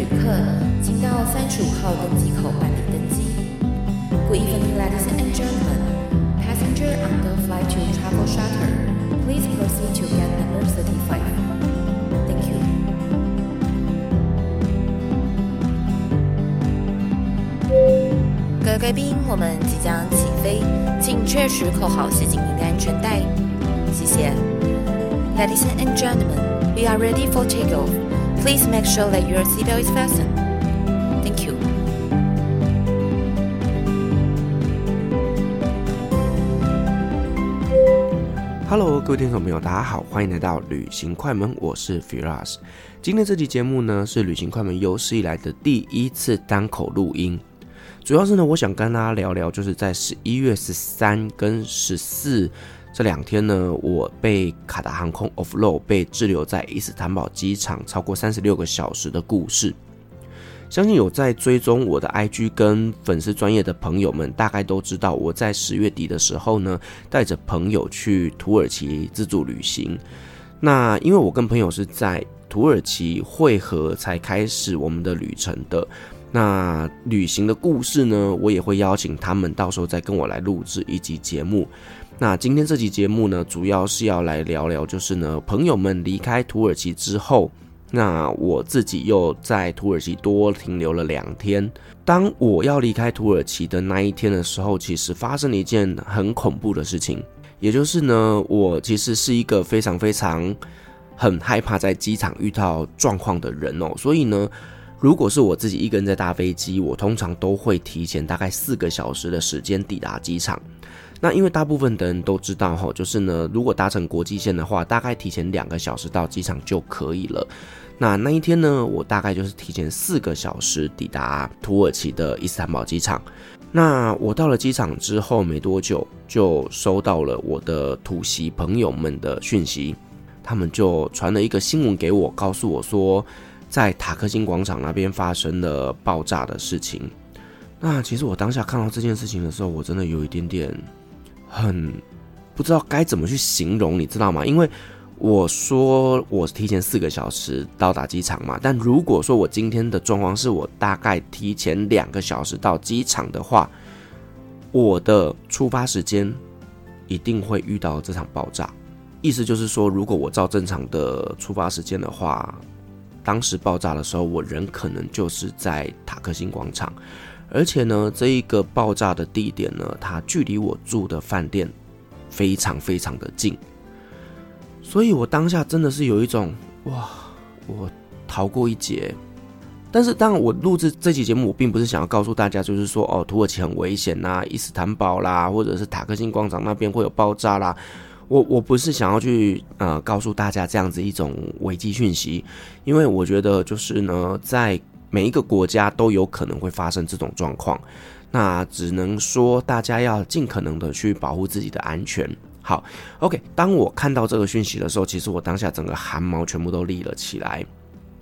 旅客，请到三十五号登机口办理登机。Good evening, ladies and gentlemen. Passenger on the flight to Travel Charter, please proceed to gate number thirty-five. Thank you. 各位贵宾，我们即将起飞，请确实扣好系紧您的安全带。谢谢。Ladies and gentlemen, we are ready for takeoff. Please make sure that your seatbelt is fastened. Thank you. Hello，各位听众朋友，大家好，欢迎来到旅行快门，我是 Firas。今天这期节目呢，是旅行快门有史以来的第一次单口录音，主要是呢，我想跟大家聊聊，就是在十一月十三跟十四。这两天呢，我被卡达航空 offload 被滞留在伊斯坦堡机场超过三十六个小时的故事。相信有在追踪我的 IG 跟粉丝专业的朋友们，大概都知道我在十月底的时候呢，带着朋友去土耳其自助旅行。那因为我跟朋友是在土耳其会合才开始我们的旅程的。那旅行的故事呢，我也会邀请他们到时候再跟我来录制一集节目。那今天这期节目呢，主要是要来聊聊，就是呢，朋友们离开土耳其之后，那我自己又在土耳其多停留了两天。当我要离开土耳其的那一天的时候，其实发生了一件很恐怖的事情，也就是呢，我其实是一个非常非常很害怕在机场遇到状况的人哦，所以呢，如果是我自己一个人在搭飞机，我通常都会提前大概四个小时的时间抵达机场。那因为大部分的人都知道哈，就是呢，如果搭乘国际线的话，大概提前两个小时到机场就可以了。那那一天呢，我大概就是提前四个小时抵达土耳其的伊斯坦堡机场。那我到了机场之后没多久，就收到了我的土席朋友们的讯息，他们就传了一个新闻给我，告诉我说，在塔克辛广场那边发生了爆炸的事情。那其实我当下看到这件事情的时候，我真的有一点点。很不知道该怎么去形容，你知道吗？因为我说我提前四个小时到达机场嘛，但如果说我今天的状况是我大概提前两个小时到机场的话，我的出发时间一定会遇到这场爆炸。意思就是说，如果我照正常的出发时间的话，当时爆炸的时候，我人可能就是在塔克辛广场。而且呢，这一个爆炸的地点呢，它距离我住的饭店非常非常的近，所以我当下真的是有一种哇，我逃过一劫。但是当然我录制这期节目，我并不是想要告诉大家，就是说哦，土耳其很危险呐，伊斯坦堡啦，或者是塔克辛广场那边会有爆炸啦。我我不是想要去呃告诉大家这样子一种危机讯息，因为我觉得就是呢，在每一个国家都有可能会发生这种状况，那只能说大家要尽可能的去保护自己的安全。好，OK，当我看到这个讯息的时候，其实我当下整个汗毛全部都立了起来。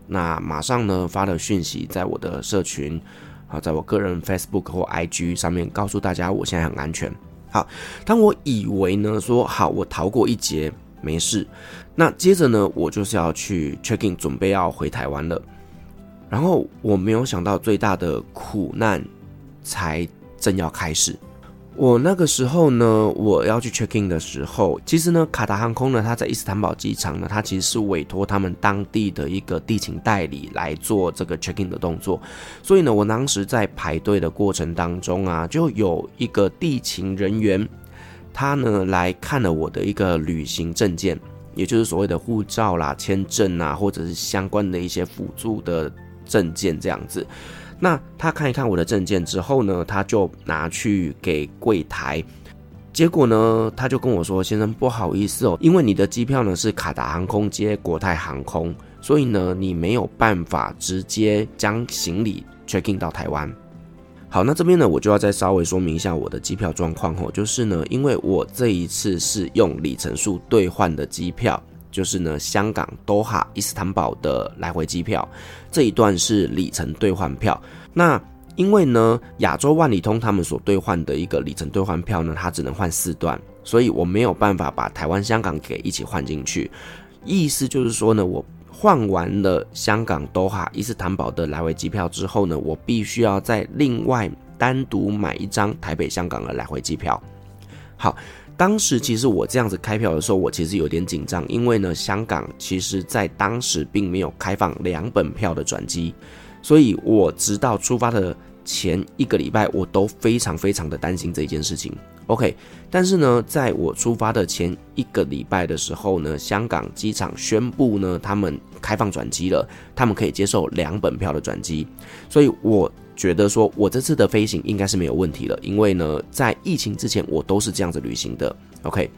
那马上呢发了讯息在我的社群，好，在我个人 Facebook 或 IG 上面告诉大家我现在很安全。好，当我以为呢说好我逃过一劫没事，那接着呢我就是要去 check in，准备要回台湾了。然后我没有想到，最大的苦难才正要开始。我那个时候呢，我要去 check in 的时候，其实呢，卡达航空呢，它在伊斯坦堡机场呢，它其实是委托他们当地的一个地勤代理来做这个 check in 的动作。所以呢，我当时在排队的过程当中啊，就有一个地勤人员，他呢来看了我的一个旅行证件，也就是所谓的护照啦、签证啊，或者是相关的一些辅助的。证件这样子，那他看一看我的证件之后呢，他就拿去给柜台，结果呢，他就跟我说：“先生，不好意思哦，因为你的机票呢是卡达航空接国泰航空，所以呢，你没有办法直接将行李 check in 到台湾。”好，那这边呢，我就要再稍微说明一下我的机票状况哦，就是呢，因为我这一次是用里程数兑换的机票。就是呢，香港多哈伊斯坦堡的来回机票这一段是里程兑换票。那因为呢，亚洲万里通他们所兑换的一个里程兑换票呢，它只能换四段，所以我没有办法把台湾、香港给一起换进去。意思就是说呢，我换完了香港多哈伊斯坦堡的来回机票之后呢，我必须要再另外单独买一张台北香港的来回机票。好，当时其实我这样子开票的时候，我其实有点紧张，因为呢，香港其实在当时并没有开放两本票的转机，所以我直到出发的前一个礼拜，我都非常非常的担心这件事情。OK，但是呢，在我出发的前一个礼拜的时候呢，香港机场宣布呢，他们开放转机了，他们可以接受两本票的转机，所以我觉得说我这次的飞行应该是没有问题了，因为呢，在疫情之前我都是这样子旅行的。OK，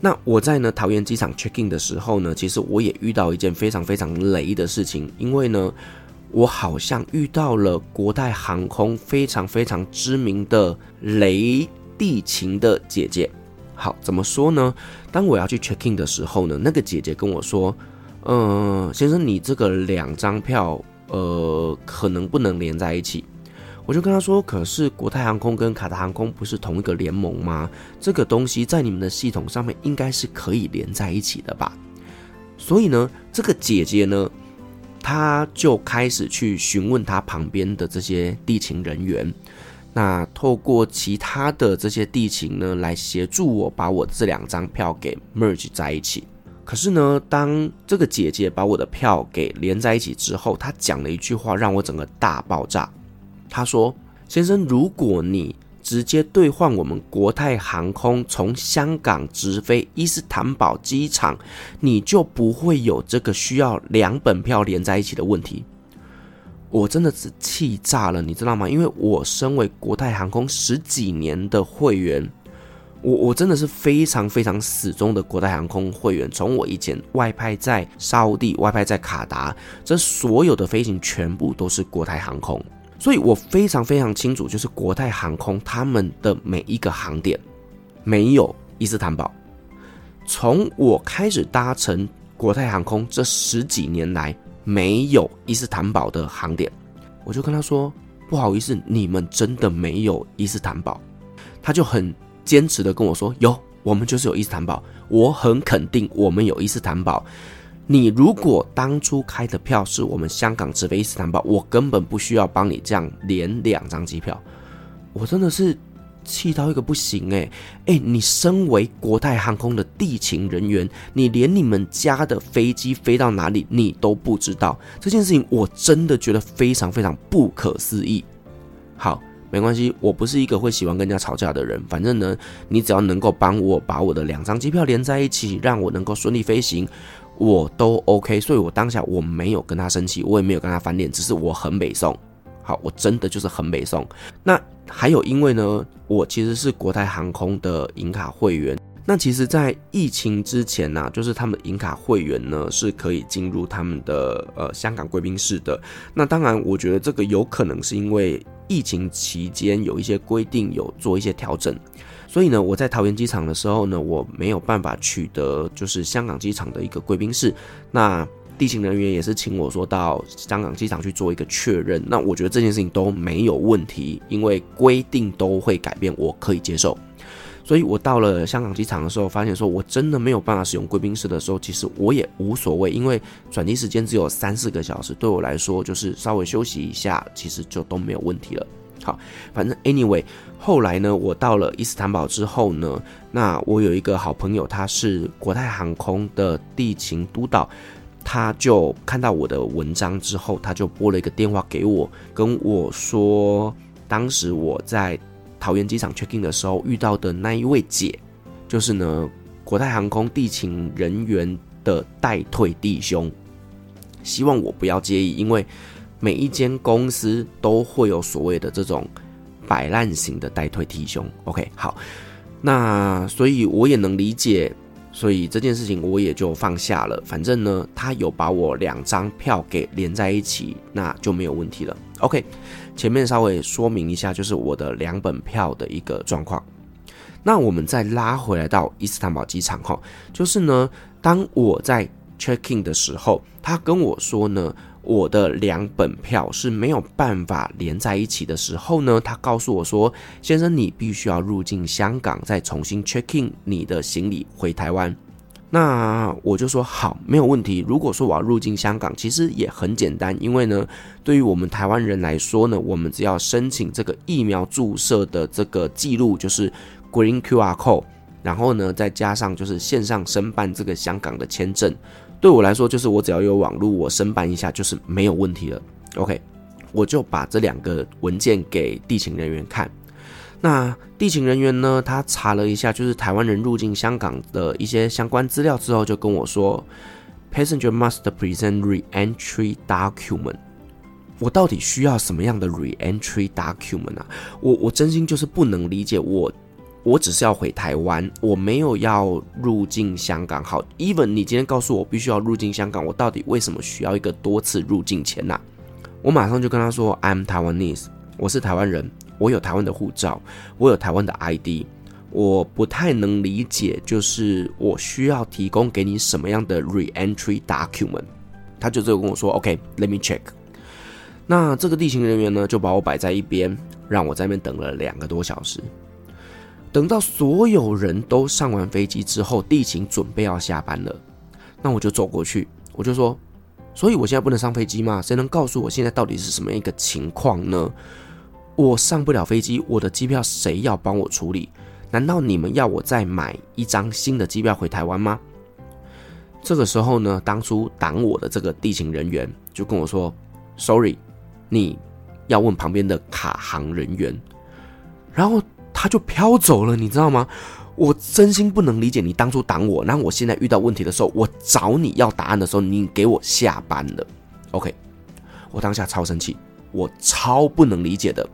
那我在呢桃园机场 check in 的时候呢，其实我也遇到一件非常非常雷的事情，因为呢，我好像遇到了国泰航空非常非常知名的雷。地勤的姐姐，好，怎么说呢？当我要去 check in 的时候呢，那个姐姐跟我说：“嗯、先生，你这个两张票，呃，可能不能连在一起。”我就跟她说：“可是国泰航空跟卡达航空不是同一个联盟吗？这个东西在你们的系统上面应该是可以连在一起的吧？”所以呢，这个姐姐呢，她就开始去询问她旁边的这些地勤人员。那透过其他的这些地勤呢，来协助我把我这两张票给 merge 在一起。可是呢，当这个姐姐把我的票给连在一起之后，她讲了一句话，让我整个大爆炸。他说：“先生，如果你直接兑换我们国泰航空从香港直飞伊斯坦堡机场，你就不会有这个需要两本票连在一起的问题。”我真的是气炸了，你知道吗？因为我身为国泰航空十几年的会员，我我真的是非常非常死忠的国泰航空会员。从我以前外派在沙乌地、外派在卡达，这所有的飞行全部都是国泰航空，所以我非常非常清楚，就是国泰航空他们的每一个航点没有伊斯坦堡。从我开始搭乘国泰航空这十几年来。没有伊斯坦堡的航点，我就跟他说不好意思，你们真的没有伊斯坦堡？他就很坚持的跟我说有，我们就是有伊斯坦堡，我很肯定我们有伊斯坦堡。你如果当初开的票是我们香港直飞伊斯坦堡，我根本不需要帮你这样连两张机票，我真的是。气到一个不行哎哎！你身为国泰航空的地勤人员，你连你们家的飞机飞到哪里你都不知道，这件事情我真的觉得非常非常不可思议。好，没关系，我不是一个会喜欢跟人家吵架的人。反正呢，你只要能够帮我把我的两张机票连在一起，让我能够顺利飞行，我都 OK。所以我当下我没有跟他生气，我也没有跟他翻脸，只是我很北宋。好，我真的就是很北宋。那还有，因为呢，我其实是国泰航空的银卡会员。那其实，在疫情之前呢、啊，就是他们银卡会员呢是可以进入他们的呃香港贵宾室的。那当然，我觉得这个有可能是因为疫情期间有一些规定有做一些调整，所以呢，我在桃园机场的时候呢，我没有办法取得就是香港机场的一个贵宾室。那地勤人员也是请我说到香港机场去做一个确认，那我觉得这件事情都没有问题，因为规定都会改变，我可以接受。所以我到了香港机场的时候，发现说我真的没有办法使用贵宾室的时候，其实我也无所谓，因为转机时间只有三四个小时，对我来说就是稍微休息一下，其实就都没有问题了。好，反正 anyway，后来呢，我到了伊斯坦堡之后呢，那我有一个好朋友，他是国泰航空的地勤督导。他就看到我的文章之后，他就拨了一个电话给我，跟我说，当时我在桃园机场 check in 的时候遇到的那一位姐，就是呢国泰航空地勤人员的代退弟兄，希望我不要介意，因为每一间公司都会有所谓的这种摆烂型的代退弟兄。OK，好，那所以我也能理解。所以这件事情我也就放下了，反正呢，他有把我两张票给连在一起，那就没有问题了。OK，前面稍微说明一下，就是我的两本票的一个状况。那我们再拉回来到伊斯坦堡机场哈，就是呢，当我在 check in 的时候，他跟我说呢。我的两本票是没有办法连在一起的时候呢，他告诉我说：“先生，你必须要入境香港，再重新 check in 你的行李回台湾。”那我就说好，没有问题。如果说我要入境香港，其实也很简单，因为呢，对于我们台湾人来说呢，我们只要申请这个疫苗注射的这个记录，就是 Green QR Code，然后呢，再加上就是线上申办这个香港的签证，对我来说就是我只要有网络，我申办一下就是没有问题了。OK，我就把这两个文件给地勤人员看。那地勤人员呢，他查了一下，就是台湾人入境香港的一些相关资料之后，就跟我说，Passenger must present re-entry document。我到底需要什么样的 re-entry document 啊？我我真心就是不能理解，我我只是要回台湾，我没有要入境香港。好，even 你今天告诉我必须要入境香港，我到底为什么需要一个多次入境签啊？我马上就跟他说，I'm Taiwanese，我是台湾人。我有台湾的护照，我有台湾的 ID，我不太能理解，就是我需要提供给你什么样的 re-entry document？他就这个跟我说，OK，let me check。那这个地勤人员呢，就把我摆在一边，让我在那边等了两个多小时。等到所有人都上完飞机之后，地勤准备要下班了，那我就走过去，我就说，所以我现在不能上飞机吗？谁能告诉我现在到底是什么样一个情况呢？我上不了飞机，我的机票谁要帮我处理？难道你们要我再买一张新的机票回台湾吗？这个时候呢，当初挡我的这个地勤人员就跟我说：“Sorry，你要问旁边的卡航人员。”然后他就飘走了，你知道吗？我真心不能理解你当初挡我，然后我现在遇到问题的时候，我找你要答案的时候，你给我下班了。OK，我当下超生气，我超不能理解的。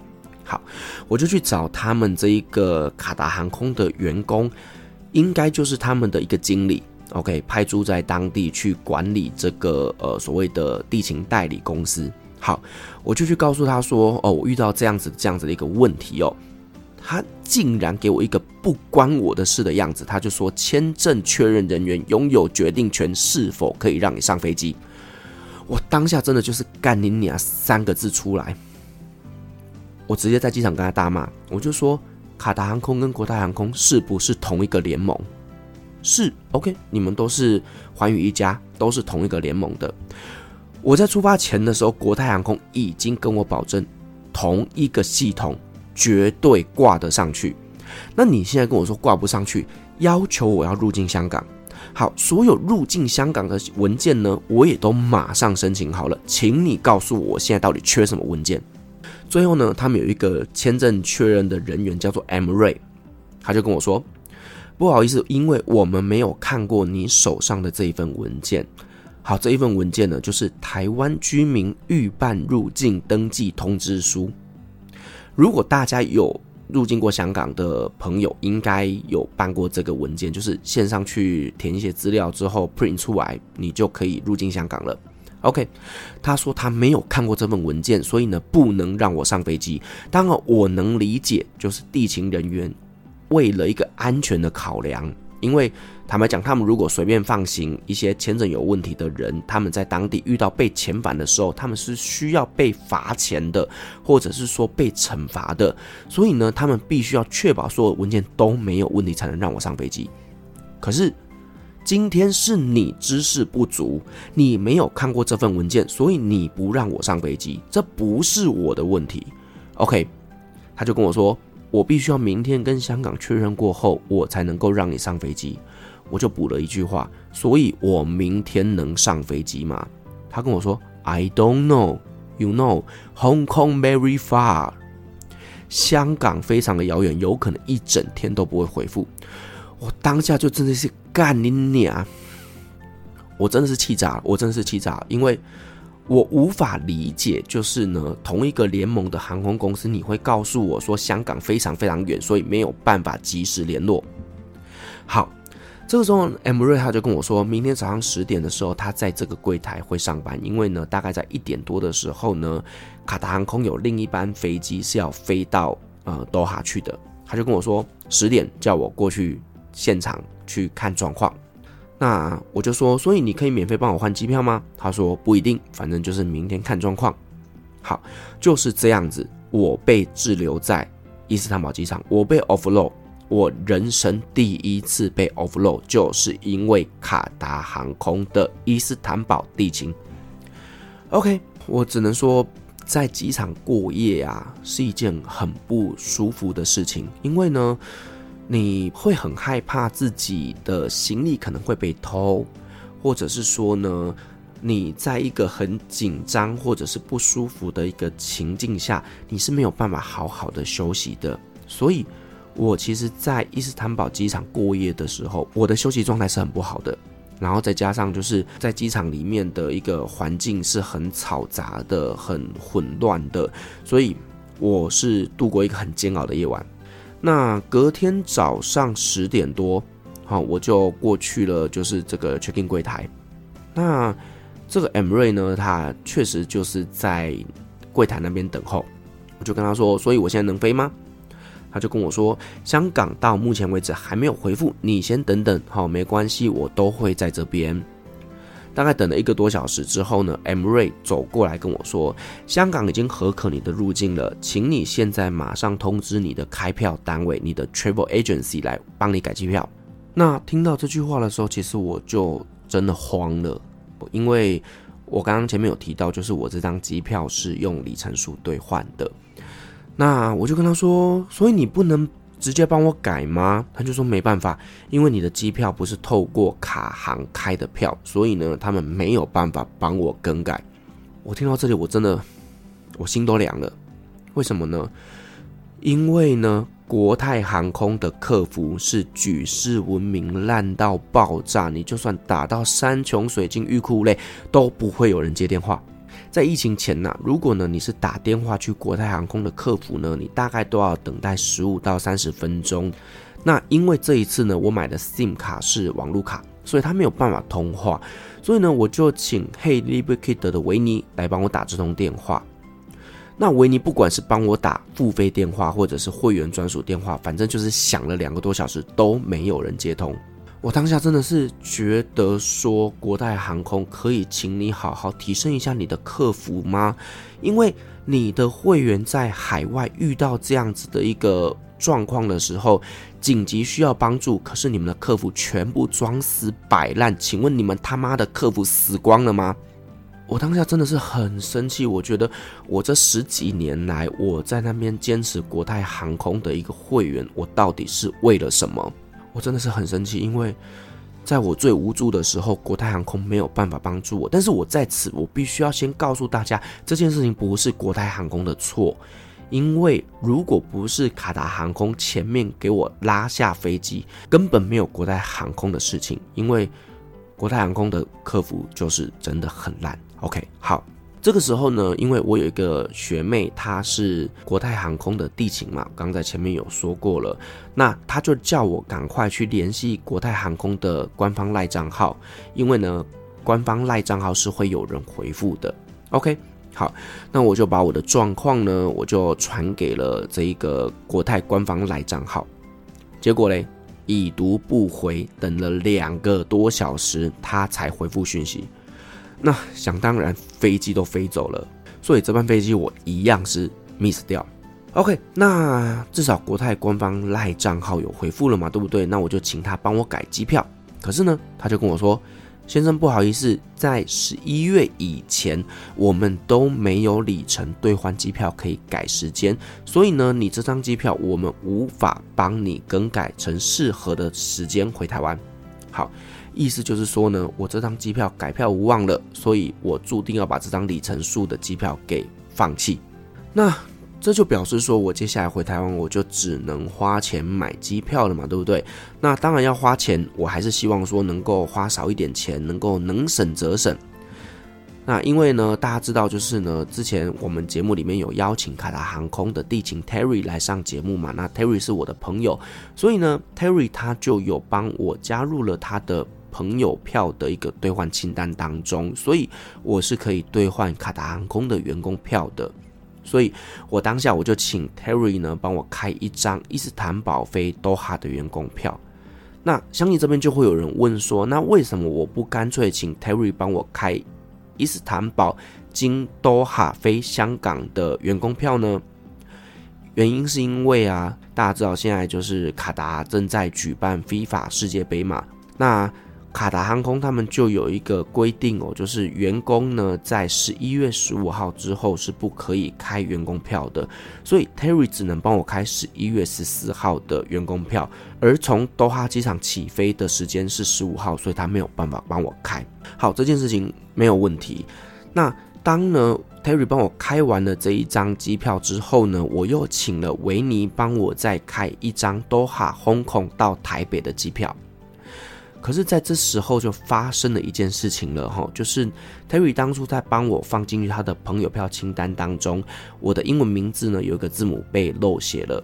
好，我就去找他们这一个卡达航空的员工，应该就是他们的一个经理，OK，派驻在当地去管理这个呃所谓的地勤代理公司。好，我就去告诉他说，哦，我遇到这样子这样子的一个问题哦，他竟然给我一个不关我的事的样子，他就说签证确认人员拥有决定权，是否可以让你上飞机。我当下真的就是干你娘三个字出来。我直接在机场跟他大骂，我就说卡达航空跟国泰航空是不是同一个联盟？是，OK，你们都是寰宇一家，都是同一个联盟的。我在出发前的时候，国泰航空已经跟我保证，同一个系统绝对挂得上去。那你现在跟我说挂不上去，要求我要入境香港。好，所有入境香港的文件呢，我也都马上申请好了，请你告诉我现在到底缺什么文件。最后呢，他们有一个签证确认的人员叫做 M Ray，他就跟我说：“不好意思，因为我们没有看过你手上的这一份文件。好，这一份文件呢，就是台湾居民预办入境登记通知书。如果大家有入境过香港的朋友，应该有办过这个文件，就是线上去填一些资料之后 print 出来，你就可以入境香港了。” OK，他说他没有看过这份文件，所以呢，不能让我上飞机。当然我能理解，就是地勤人员为了一个安全的考量，因为坦白讲，他们如果随便放行一些签证有问题的人，他们在当地遇到被遣返的时候，他们是需要被罚钱的，或者是说被惩罚的。所以呢，他们必须要确保所有文件都没有问题，才能让我上飞机。可是。今天是你知识不足，你没有看过这份文件，所以你不让我上飞机，这不是我的问题。OK，他就跟我说，我必须要明天跟香港确认过后，我才能够让你上飞机。我就补了一句话，所以我明天能上飞机吗？他跟我说，I don't know. You know, Hong Kong very far. 香港非常的遥远，有可能一整天都不会回复。我当下就真的是干你娘！我真的是气炸了，我真的是气炸了，因为我无法理解，就是呢，同一个联盟的航空公司，你会告诉我说香港非常非常远，所以没有办法及时联络。好，这个时候 M 瑞他就跟我说，明天早上十点的时候，他在这个柜台会上班，因为呢，大概在一点多的时候呢，卡达航空有另一班飞机是要飞到呃多哈去的，他就跟我说十点叫我过去。现场去看状况，那我就说，所以你可以免费帮我换机票吗？他说不一定，反正就是明天看状况。好，就是这样子，我被滞留在伊斯坦堡机场，我被 offload，我人生第一次被 offload，就是因为卡达航空的伊斯坦堡地勤。OK，我只能说，在机场过夜啊，是一件很不舒服的事情，因为呢，你会很害怕自己的行李可能会被偷，或者是说呢，你在一个很紧张或者是不舒服的一个情境下，你是没有办法好好的休息的，所以。我其实，在伊斯坦堡机场过夜的时候，我的休息状态是很不好的。然后再加上就是在机场里面的一个环境是很嘈杂的、很混乱的，所以我是度过一个很煎熬的夜晚。那隔天早上十点多，好，我就过去了，就是这个 check-in 柜台。那这个 Emirates 呢，他确实就是在柜台那边等候。我就跟他说：“所以我现在能飞吗？”他就跟我说，香港到目前为止还没有回复，你先等等，好，没关系，我都会在这边。大概等了一个多小时之后呢，Emirates 走过来跟我说，香港已经核可你的入境了，请你现在马上通知你的开票单位，你的 Travel Agency 来帮你改机票。那听到这句话的时候，其实我就真的慌了，因为我刚刚前面有提到，就是我这张机票是用里程数兑换的。那我就跟他说，所以你不能直接帮我改吗？他就说没办法，因为你的机票不是透过卡行开的票，所以呢，他们没有办法帮我更改。我听到这里，我真的我心都凉了。为什么呢？因为呢，国泰航空的客服是举世闻名烂到爆炸，你就算打到山穷水尽、欲哭无泪，都不会有人接电话。在疫情前呢，如果呢你是打电话去国泰航空的客服呢，你大概都要等待十五到三十分钟。那因为这一次呢，我买的 SIM 卡是网路卡，所以它没有办法通话，所以呢，我就请 Hey Liquid 的维尼来帮我打这通电话。那维尼不管是帮我打付费电话，或者是会员专属电话，反正就是响了两个多小时都没有人接通。我当下真的是觉得说，国泰航空可以请你好好提升一下你的客服吗？因为你的会员在海外遇到这样子的一个状况的时候，紧急需要帮助，可是你们的客服全部装死摆烂，请问你们他妈的客服死光了吗？我当下真的是很生气，我觉得我这十几年来我在那边坚持国泰航空的一个会员，我到底是为了什么？我真的是很生气，因为在我最无助的时候，国泰航空没有办法帮助我。但是我在此，我必须要先告诉大家，这件事情不是国泰航空的错，因为如果不是卡达航空前面给我拉下飞机，根本没有国泰航空的事情，因为国泰航空的客服就是真的很烂。OK，好。这个时候呢，因为我有一个学妹，她是国泰航空的地勤嘛，刚在前面有说过了，那她就叫我赶快去联系国泰航空的官方赖账号，因为呢，官方赖账号是会有人回复的。OK，好，那我就把我的状况呢，我就传给了这一个国泰官方赖账号，结果嘞，已读不回，等了两个多小时，他才回复讯息。那想当然，飞机都飞走了，所以这班飞机我一样是 miss 掉。OK，那至少国泰官方赖账号有回复了嘛，对不对？那我就请他帮我改机票。可是呢，他就跟我说：“先生，不好意思，在十一月以前，我们都没有里程兑换机票可以改时间，所以呢，你这张机票我们无法帮你更改成适合的时间回台湾。”好。意思就是说呢，我这张机票改票无望了，所以我注定要把这张里程数的机票给放弃。那这就表示说我接下来回台湾，我就只能花钱买机票了嘛，对不对？那当然要花钱，我还是希望说能够花少一点钱，能够能省则省。那因为呢，大家知道就是呢，之前我们节目里面有邀请卡达航空的地勤 Terry 来上节目嘛，那 Terry 是我的朋友，所以呢，Terry 他就有帮我加入了他的。朋友票的一个兑换清单当中，所以我是可以兑换卡达航空的员工票的，所以我当下我就请 Terry 呢帮我开一张伊斯坦堡飞多哈的员工票。那相信这边就会有人问说，那为什么我不干脆请 Terry 帮我开伊斯坦堡经多哈飞香港的员工票呢？原因是因为啊，大家知道现在就是卡达正在举办 FIFA 世界杯嘛，那。卡达航空他们就有一个规定哦，就是员工呢在十一月十五号之后是不可以开员工票的，所以 Terry 只能帮我开十一月十四号的员工票，而从多哈机场起飞的时间是十五号，所以他没有办法帮我开。好，这件事情没有问题。那当呢 Terry 帮我开完了这一张机票之后呢，我又请了维尼帮我再开一张多哈 Hong Kong 到台北的机票。可是，在这时候就发生了一件事情了哈，就是 Terry 当初在帮我放进去他的朋友票清单当中，我的英文名字呢有一个字母被漏写了。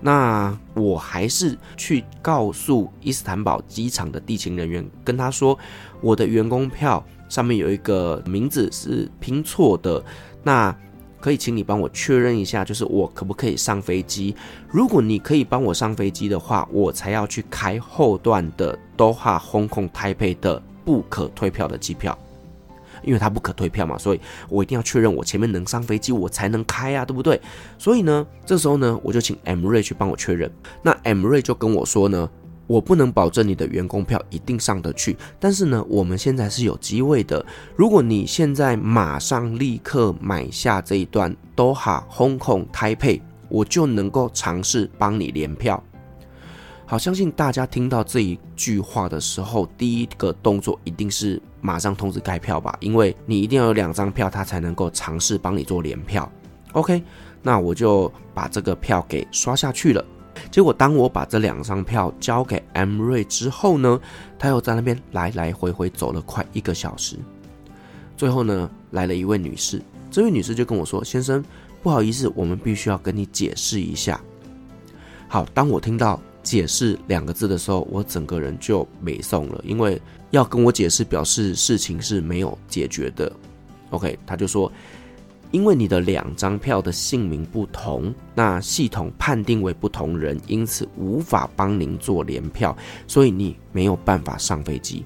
那我还是去告诉伊斯坦堡机场的地勤人员，跟他说我的员工票上面有一个名字是拼错的。那可以请你帮我确认一下，就是我可不可以上飞机？如果你可以帮我上飞机的话，我才要去开后段的 Doha Hong Kong Taipei 的不可退票的机票，因为它不可退票嘛，所以我一定要确认我前面能上飞机，我才能开啊，对不对？所以呢，这时候呢，我就请 M 瑞去帮我确认。那 M 瑞就跟我说呢。我不能保证你的员工票一定上得去，但是呢，我们现在是有机会的。如果你现在马上立刻买下这一段 Doha Hong Kong Taipei，我就能够尝试帮你联票。好，相信大家听到这一句话的时候，第一个动作一定是马上通知盖票吧，因为你一定要有两张票，他才能够尝试帮你做联票。OK，那我就把这个票给刷下去了。结果，当我把这两张票交给 M 瑞之后呢，他又在那边来来回回走了快一个小时。最后呢，来了一位女士，这位女士就跟我说：“先生，不好意思，我们必须要跟你解释一下。”好，当我听到“解释”两个字的时候，我整个人就没送了，因为要跟我解释，表示事情是没有解决的。OK，他就说。因为你的两张票的姓名不同，那系统判定为不同人，因此无法帮您做联票，所以你没有办法上飞机。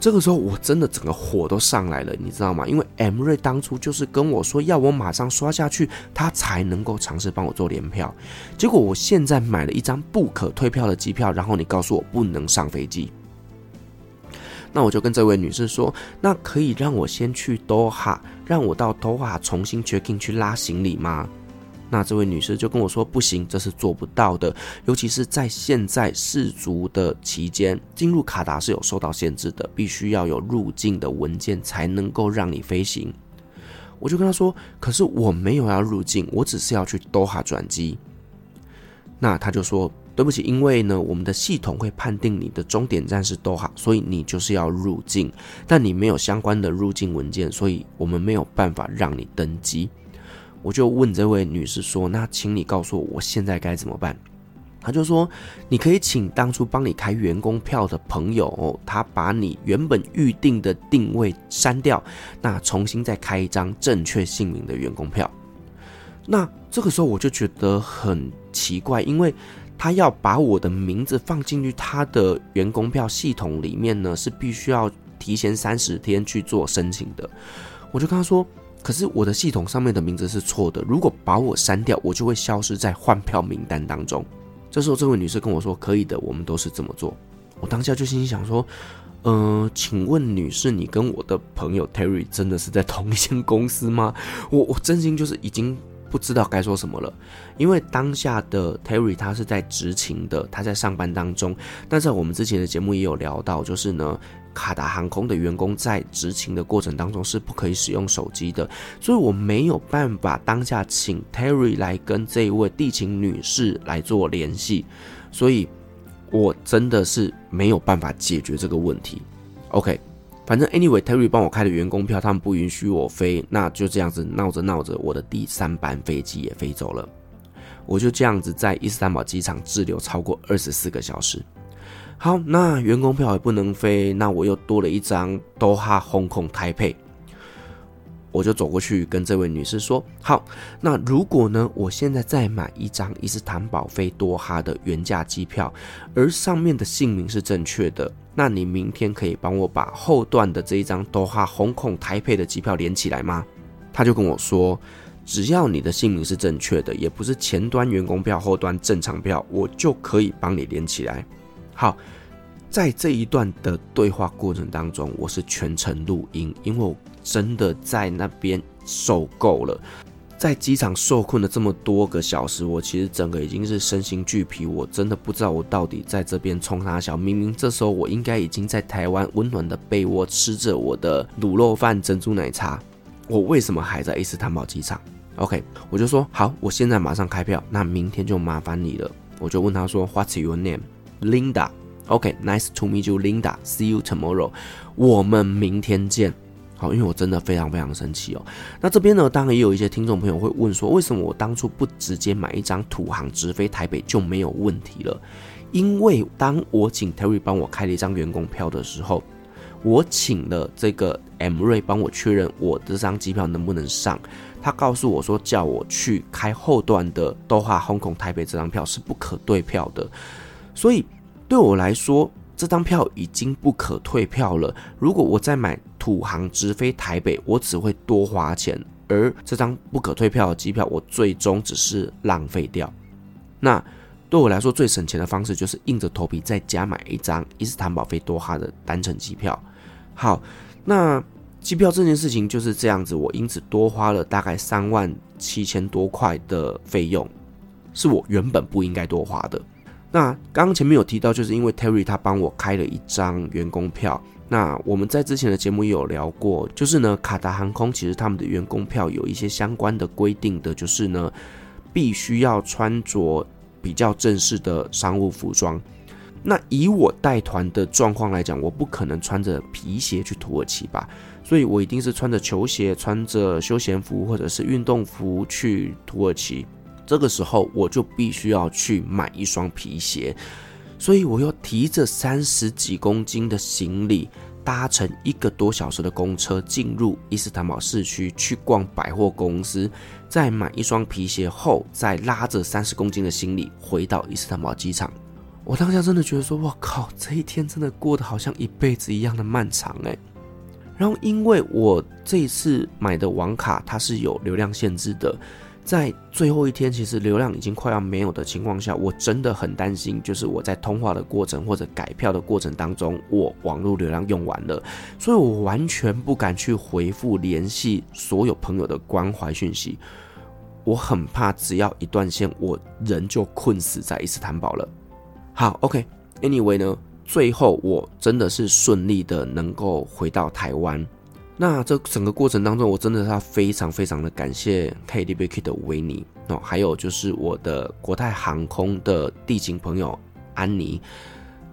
这个时候我真的整个火都上来了，你知道吗？因为 M 瑞当初就是跟我说要我马上刷下去，他才能够尝试帮我做联票。结果我现在买了一张不可退票的机票，然后你告诉我不能上飞机。那我就跟这位女士说，那可以让我先去多哈，让我到多哈重新 check in 去拉行李吗？那这位女士就跟我说，不行，这是做不到的，尤其是在现在世足的期间，进入卡达是有受到限制的，必须要有入境的文件才能够让你飞行。我就跟她说，可是我没有要入境，我只是要去多哈转机。那她就说。对不起，因为呢，我们的系统会判定你的终点站是多哈，所以你就是要入境，但你没有相关的入境文件，所以我们没有办法让你登机。我就问这位女士说：“那请你告诉我，我现在该怎么办？”她就说：“你可以请当初帮你开员工票的朋友哦，他把你原本预定的定位删掉，那重新再开一张正确姓名的员工票。”那这个时候我就觉得很奇怪，因为。他要把我的名字放进去他的员工票系统里面呢，是必须要提前三十天去做申请的。我就跟他说，可是我的系统上面的名字是错的，如果把我删掉，我就会消失在换票名单当中。这时候，这位女士跟我说：“可以的，我们都是这么做。”我当下就心想说：“嗯、呃，请问女士，你跟我的朋友 Terry 真的是在同一间公司吗？”我我真心就是已经。不知道该说什么了，因为当下的 Terry 他是在执勤的，他在上班当中。但是我们之前的节目也有聊到，就是呢，卡达航空的员工在执勤的过程当中是不可以使用手机的，所以我没有办法当下请 Terry 来跟这一位地勤女士来做联系，所以我真的是没有办法解决这个问题。OK。反正 anyway，Terry 帮我开的员工票，他们不允许我飞，那就这样子闹着闹着，我的第三班飞机也飞走了。我就这样子在伊斯坦堡机场滞留超过二十四个小时。好，那员工票也不能飞，那我又多了一张多哈 Hong Kong Taipei。我就走过去跟这位女士说：“好，那如果呢，我现在再买一张伊斯坦堡飞多哈的原价机票，而上面的姓名是正确的，那你明天可以帮我把后段的这一张多哈 Hong Kong Taipei 的机票连起来吗？”他就跟我说：“只要你的姓名是正确的，也不是前端员工票后端正常票，我就可以帮你连起来。好，在这一段的对话过程当中，我是全程录音，因为我真的在那边受够了。在机场受困了这么多个小时，我其实整个已经是身心俱疲。我真的不知道我到底在这边冲啥小。明明这时候我应该已经在台湾温暖的被窝吃着我的卤肉饭、珍珠奶茶，我为什么还在伊斯坦堡机场？OK，我就说好，我现在马上开票，那明天就麻烦你了。我就问他说，What's your name？” Linda OK，nice to meet you, Linda. See you tomorrow. 我们明天见。好，因为我真的非常非常生气哦。那这边呢，当然也有一些听众朋友会问说，为什么我当初不直接买一张土航直飞台北就没有问题了？因为当我请 Terry 帮我开了一张员工票的时候，我请了这个 M 瑞帮我确认我这张机票能不能上。他告诉我说，叫我去开后段的多哈、香港、台北这张票是不可对票的。所以对我来说，这张票已经不可退票了。如果我再买土航直飞台北，我只会多花钱，而这张不可退票的机票，我最终只是浪费掉。那对我来说，最省钱的方式就是硬着头皮再加买一张伊斯坦堡飞多哈的单程机票。好，那机票这件事情就是这样子，我因此多花了大概三万七千多块的费用，是我原本不应该多花的。那刚刚前面有提到，就是因为 Terry 他帮我开了一张员工票。那我们在之前的节目也有聊过，就是呢，卡达航空其实他们的员工票有一些相关的规定的，就是呢，必须要穿着比较正式的商务服装。那以我带团的状况来讲，我不可能穿着皮鞋去土耳其吧，所以我一定是穿着球鞋、穿着休闲服或者是运动服去土耳其。这个时候我就必须要去买一双皮鞋，所以我又提着三十几公斤的行李，搭乘一个多小时的公车进入伊斯坦堡市区去逛百货公司，再买一双皮鞋后，再拉着三十公斤的行李回到伊斯坦堡机场。我当下真的觉得说，我靠，这一天真的过得好像一辈子一样的漫长诶。然后因为我这一次买的网卡它是有流量限制的。在最后一天，其实流量已经快要没有的情况下，我真的很担心，就是我在通话的过程或者改票的过程当中，我网络流量用完了，所以我完全不敢去回复联系所有朋友的关怀讯息。我很怕只要一断线，我人就困死在伊斯坦堡了。好，OK，Anyway 呢，最后我真的是顺利的能够回到台湾。那这整个过程当中，我真的是非常非常的感谢 KDBK 的维尼哦，还有就是我的国泰航空的地勤朋友安妮，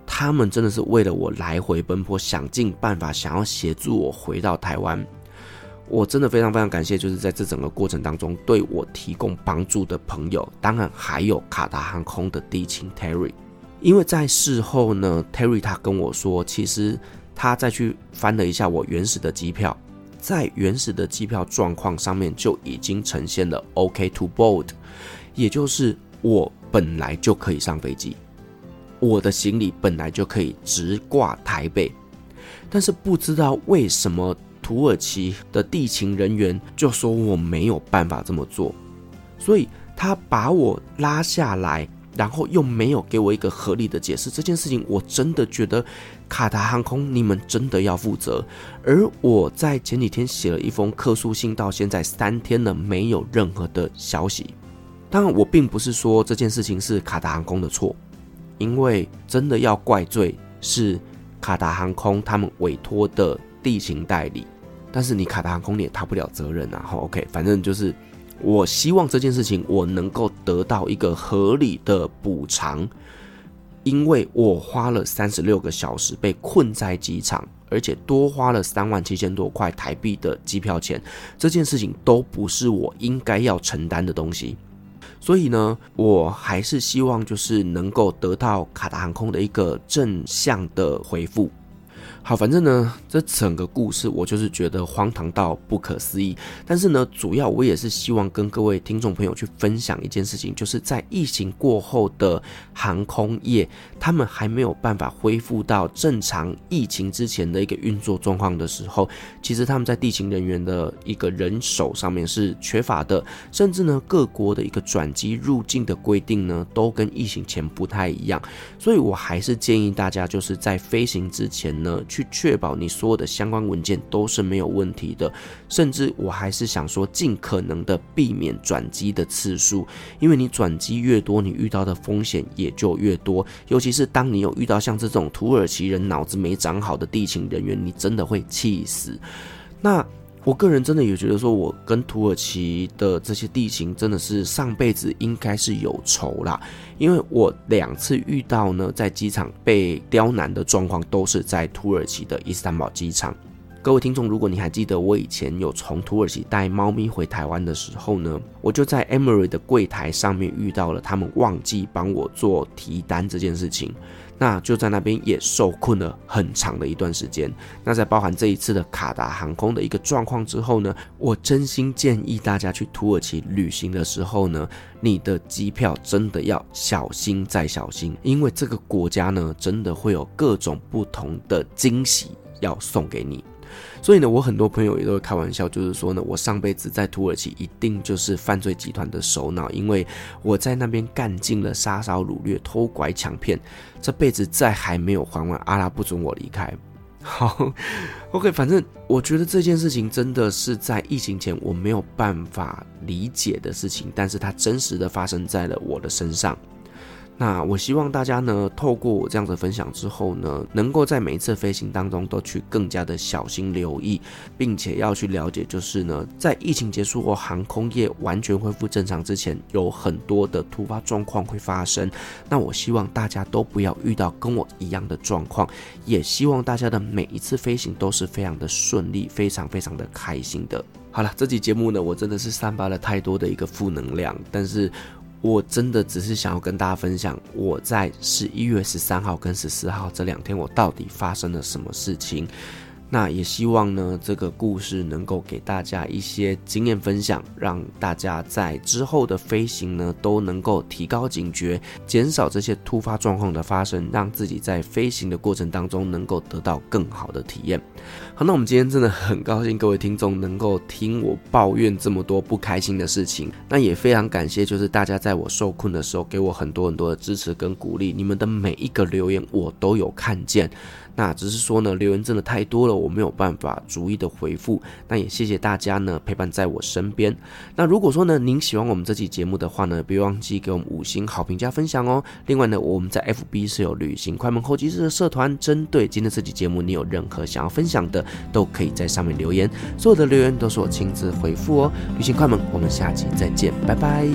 他们真的是为了我来回奔波，想尽办法想要协助我回到台湾。我真的非常非常感谢，就是在这整个过程当中对我提供帮助的朋友，当然还有卡达航空的地勤 Terry，因为在事后呢，Terry 他跟我说，其实。他再去翻了一下我原始的机票，在原始的机票状况上面就已经呈现了 OK to board，也就是我本来就可以上飞机，我的行李本来就可以直挂台北，但是不知道为什么土耳其的地勤人员就说我没有办法这么做，所以他把我拉下来。然后又没有给我一个合理的解释，这件事情我真的觉得卡达航空你们真的要负责。而我在前几天写了一封客诉信，到现在三天了，没有任何的消息。当然，我并不是说这件事情是卡达航空的错，因为真的要怪罪是卡达航空他们委托的地勤代理，但是你卡达航空你也逃不了责任啊。好，OK，反正就是。我希望这件事情我能够得到一个合理的补偿，因为我花了三十六个小时被困在机场，而且多花了三万七千多块台币的机票钱，这件事情都不是我应该要承担的东西。所以呢，我还是希望就是能够得到卡达航空的一个正向的回复。好，反正呢，这整个故事我就是觉得荒唐到不可思议。但是呢，主要我也是希望跟各位听众朋友去分享一件事情，就是在疫情过后的航空业，他们还没有办法恢复到正常疫情之前的一个运作状况的时候，其实他们在地勤人员的一个人手上面是缺乏的，甚至呢，各国的一个转机入境的规定呢，都跟疫情前不太一样。所以我还是建议大家，就是在飞行之前呢，去确保你所有的相关文件都是没有问题的，甚至我还是想说，尽可能的避免转机的次数，因为你转机越多，你遇到的风险也就越多。尤其是当你有遇到像这种土耳其人脑子没长好的地勤人员，你真的会气死。那我个人真的也觉得说，我跟土耳其的这些地形真的是上辈子应该是有仇啦。因为我两次遇到呢，在机场被刁难的状况，都是在土耳其的伊斯坦堡机场。各位听众，如果你还记得我以前有从土耳其带猫咪回台湾的时候呢，我就在 Emery 的柜台上面遇到了他们忘记帮我做提单这件事情。那就在那边也受困了很长的一段时间。那在包含这一次的卡达航空的一个状况之后呢，我真心建议大家去土耳其旅行的时候呢，你的机票真的要小心再小心，因为这个国家呢，真的会有各种不同的惊喜要送给你。所以呢，我很多朋友也都会开玩笑，就是说呢，我上辈子在土耳其一定就是犯罪集团的首脑，因为我在那边干尽了杀烧掳掠、偷拐抢骗，这辈子再还没有还完，阿拉不准我离开。好，OK，反正我觉得这件事情真的是在疫情前我没有办法理解的事情，但是它真实的发生在了我的身上。那我希望大家呢，透过我这样的分享之后呢，能够在每一次飞行当中都去更加的小心留意，并且要去了解，就是呢，在疫情结束后，航空业完全恢复正常之前，有很多的突发状况会发生。那我希望大家都不要遇到跟我一样的状况，也希望大家的每一次飞行都是非常的顺利，非常非常的开心的。好了，这期节目呢，我真的是散发了太多的一个负能量，但是。我真的只是想要跟大家分享，我在十一月十三号跟十四号这两天，我到底发生了什么事情。那也希望呢，这个故事能够给大家一些经验分享，让大家在之后的飞行呢都能够提高警觉，减少这些突发状况的发生，让自己在飞行的过程当中能够得到更好的体验。好，那我们今天真的很高兴各位听众能够听我抱怨这么多不开心的事情，那也非常感谢，就是大家在我受困的时候给我很多很多的支持跟鼓励，你们的每一个留言我都有看见。那只是说呢，留言真的太多了，我没有办法逐一的回复。那也谢谢大家呢陪伴在我身边。那如果说呢您喜欢我们这期节目的话呢，别忘记给我们五星好评加分享哦。另外呢，我们在 FB 是有旅行快门候机室的社团，针对今天这期节目，你有任何想要分享的，都可以在上面留言，所有的留言都是我亲自回复哦。旅行快门，我们下期再见，拜拜。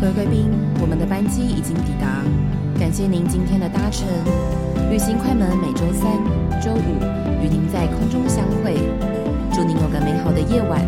各位贵宾，我们的班机已经抵达，感谢您今天的搭乘。旅行快门每周三、周五与您在空中相会，祝您有个美好的夜晚。